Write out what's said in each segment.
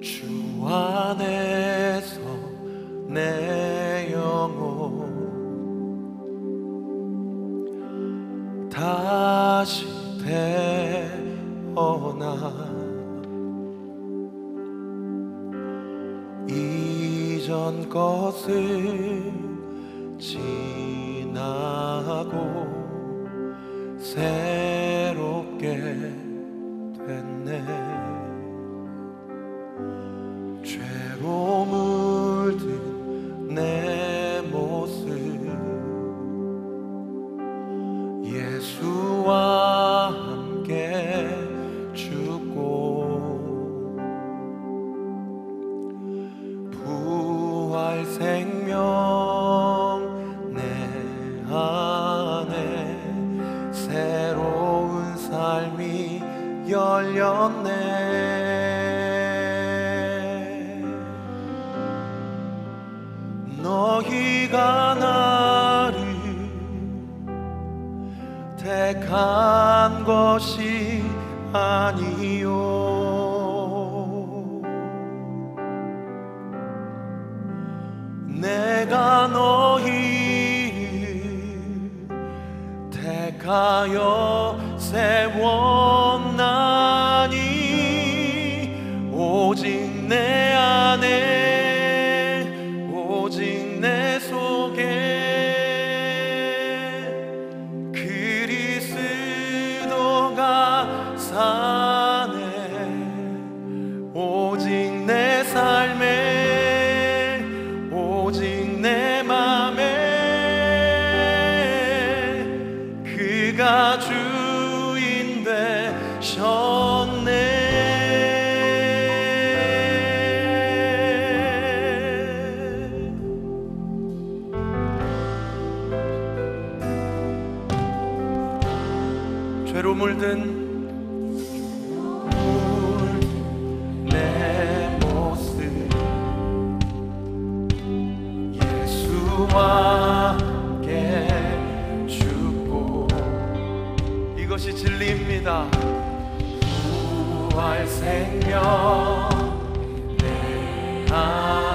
주 안에 내가 너희. 부활 생명 내 안.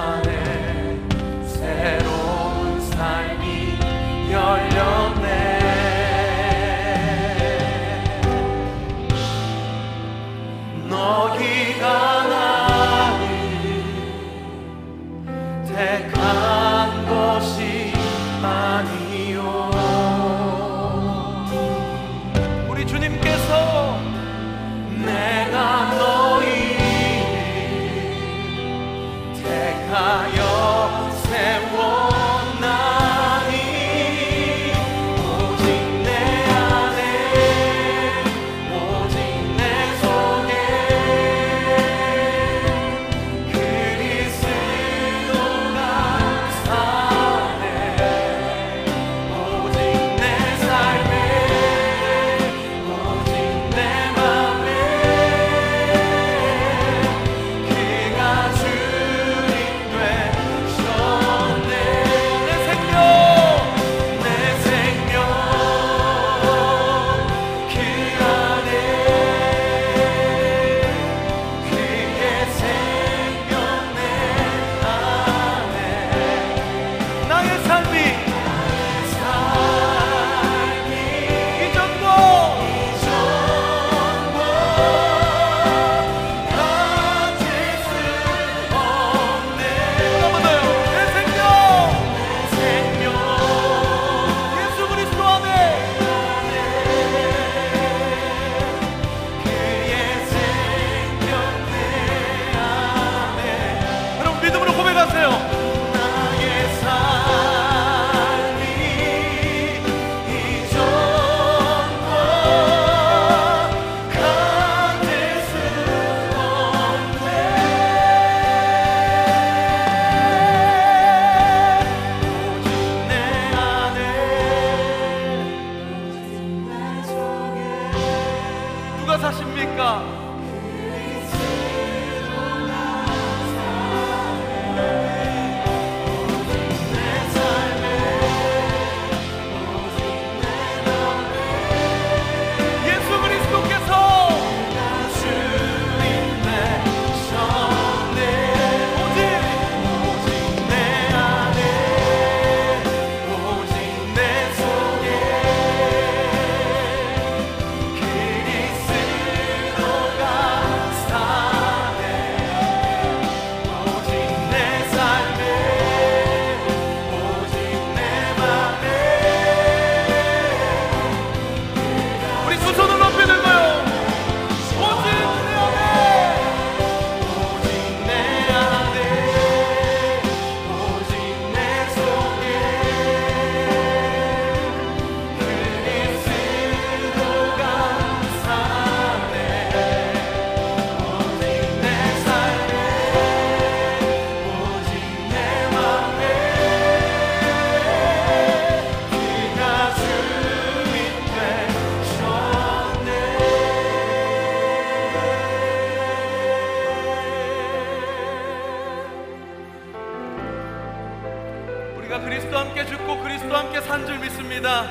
산 줄 믿습니다.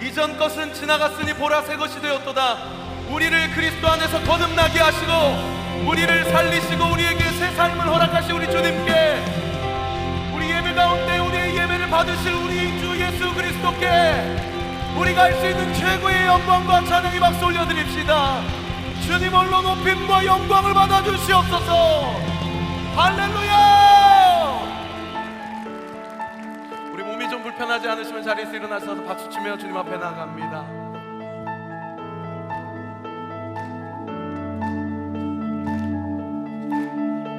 이전 것은 지나갔으니 보라 새 것이 되었도다. 우리를 그리스도 안에서 거듭나게 하시고 우리를 살리시고 우리에게 새 삶을 허락하신 우리 주님께 우리 예배 가운데 우리의 예배를 받으실 우리 주 예수 그리스도께 우리가 할 수 있는 최고의 영광과 찬양의 박수 올려드립시다. 주님 홀로 높임과 영광을 받아주시옵소서. 할렐루야! 편하지 않으시면 자리에서 일어나셔서 박수치며 주님 앞에 나갑니다.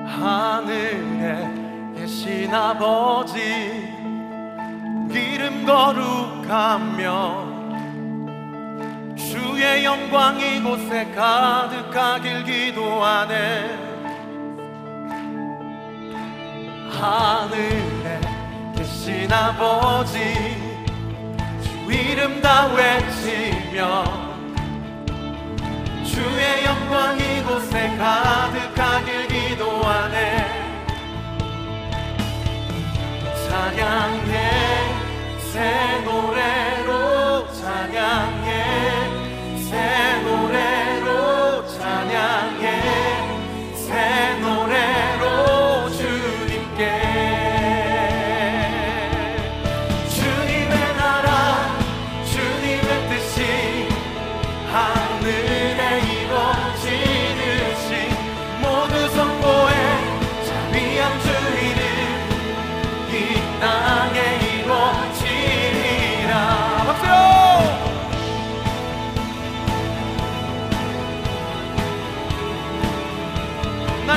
하늘에 계신 아버지 이름 거룩하며 주의 영광 이곳에 가득하길 기도하네 하늘에 크신 아버지. 주 이름 다 외치며 주의 영광 이곳에 가득하길 기도하네. 찬양해 새노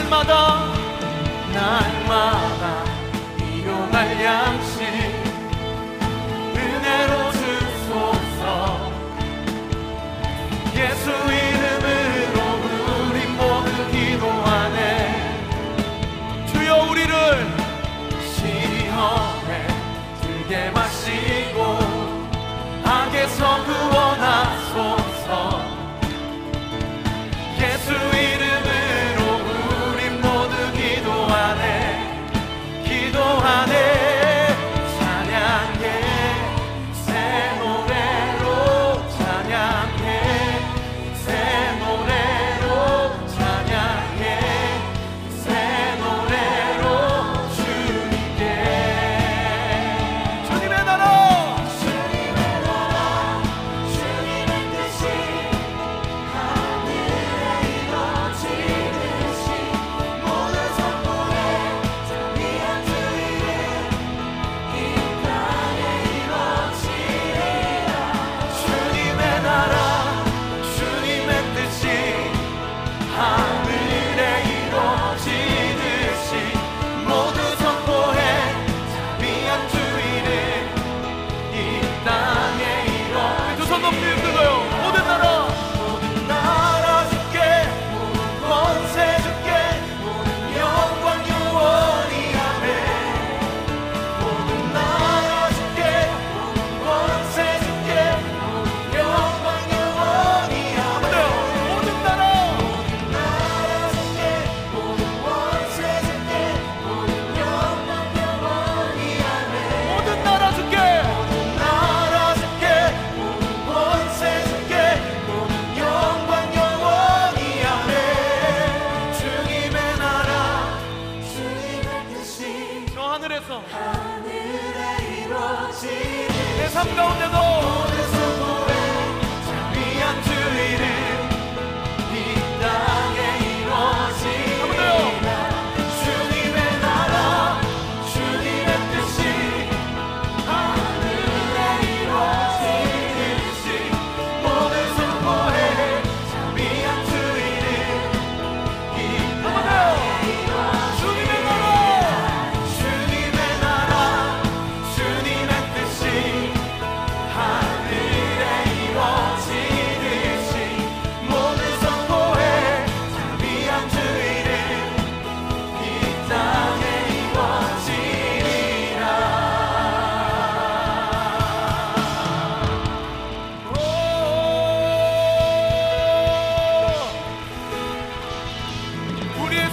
utanmadan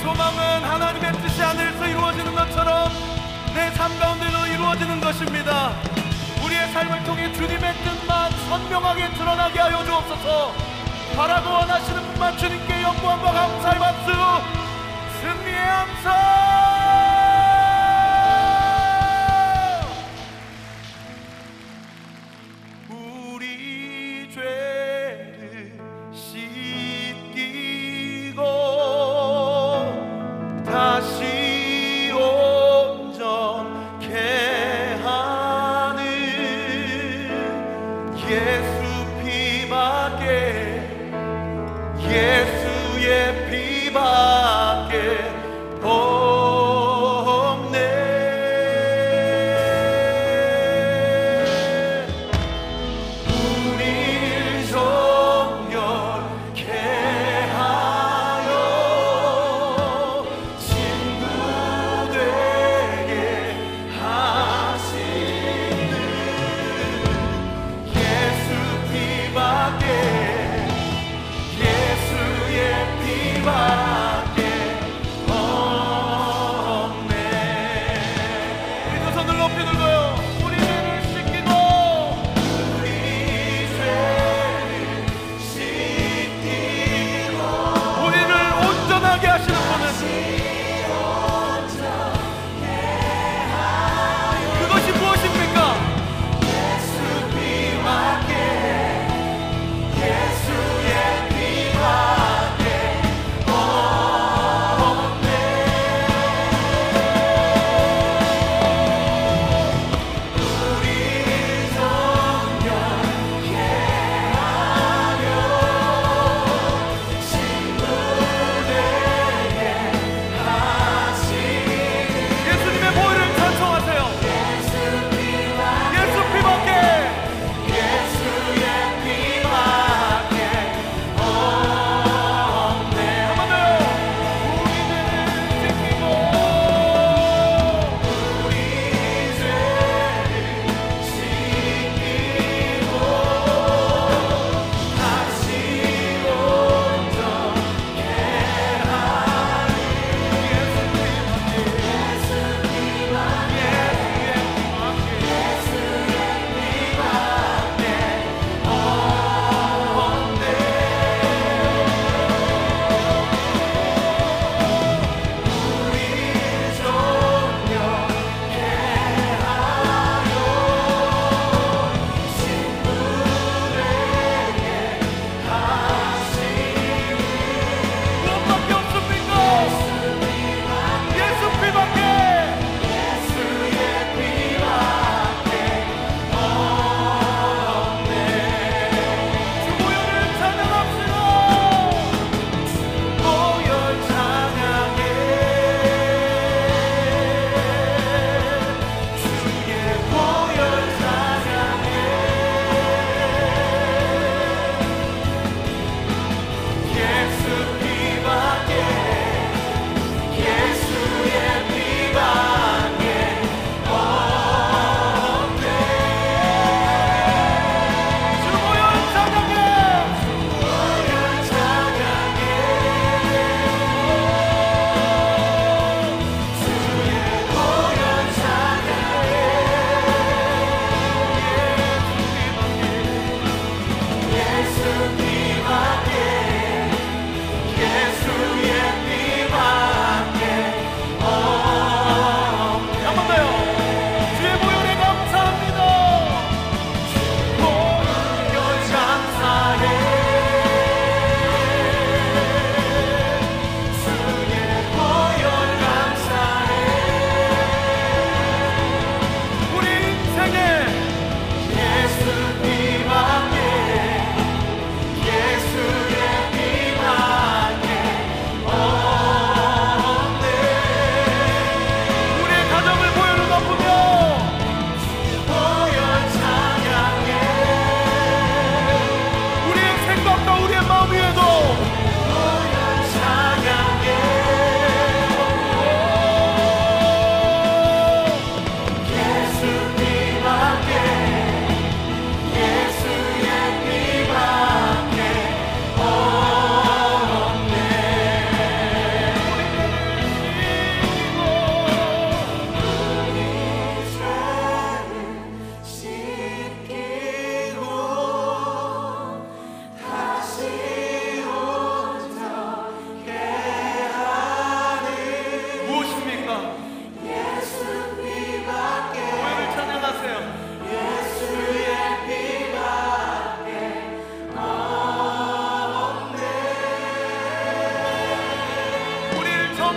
소망은 하나님의 뜻이 하늘에서 이루어지는 것처럼 내 삶 가운데도 이루어지는 것입니다. 우리의 삶을 통해 주님의 뜻만 선명하게 드러나게 하여 주옵소서. 바라고 원하시는 분만 주님께 영광과 감사의 박수, 승리의 항상. 예수 피밖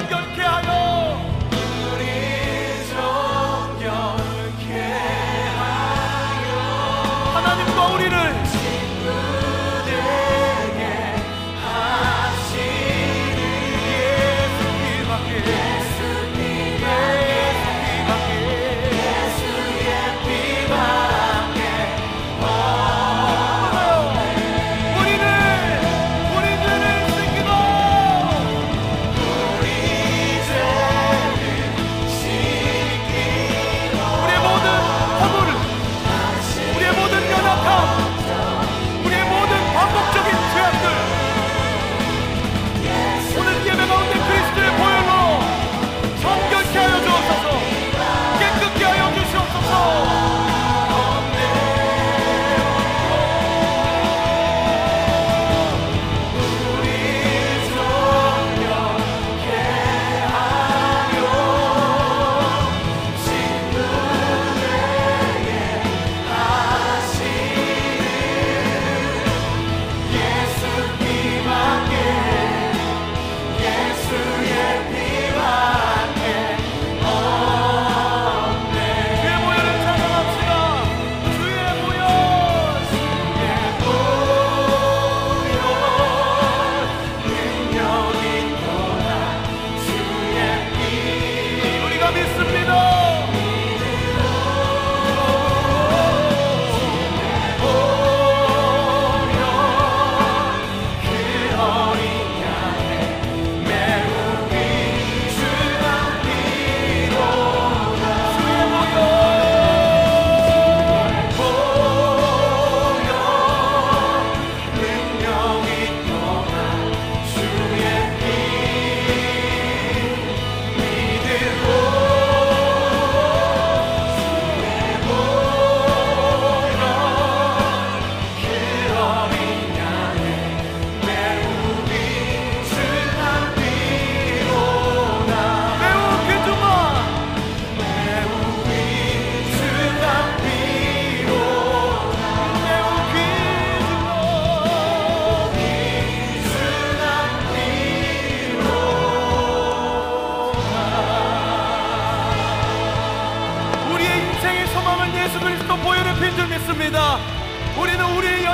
gun kill.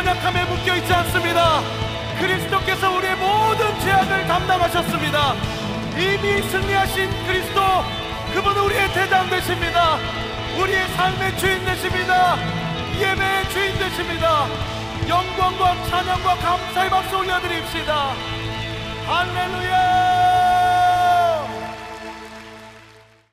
연약함에 묶여 있지 않습니다. 그리스도께서 우리의 모든 죄악을 담당하셨습니다. 이미 승리하신 그리스도, 그분은 우리의 대장 되십니다. 우리의 삶의 주인 되십니다. 예배의 주인 되십니다. 영광과 찬양과 감사의 박수 올려드립시다. 할렐루야!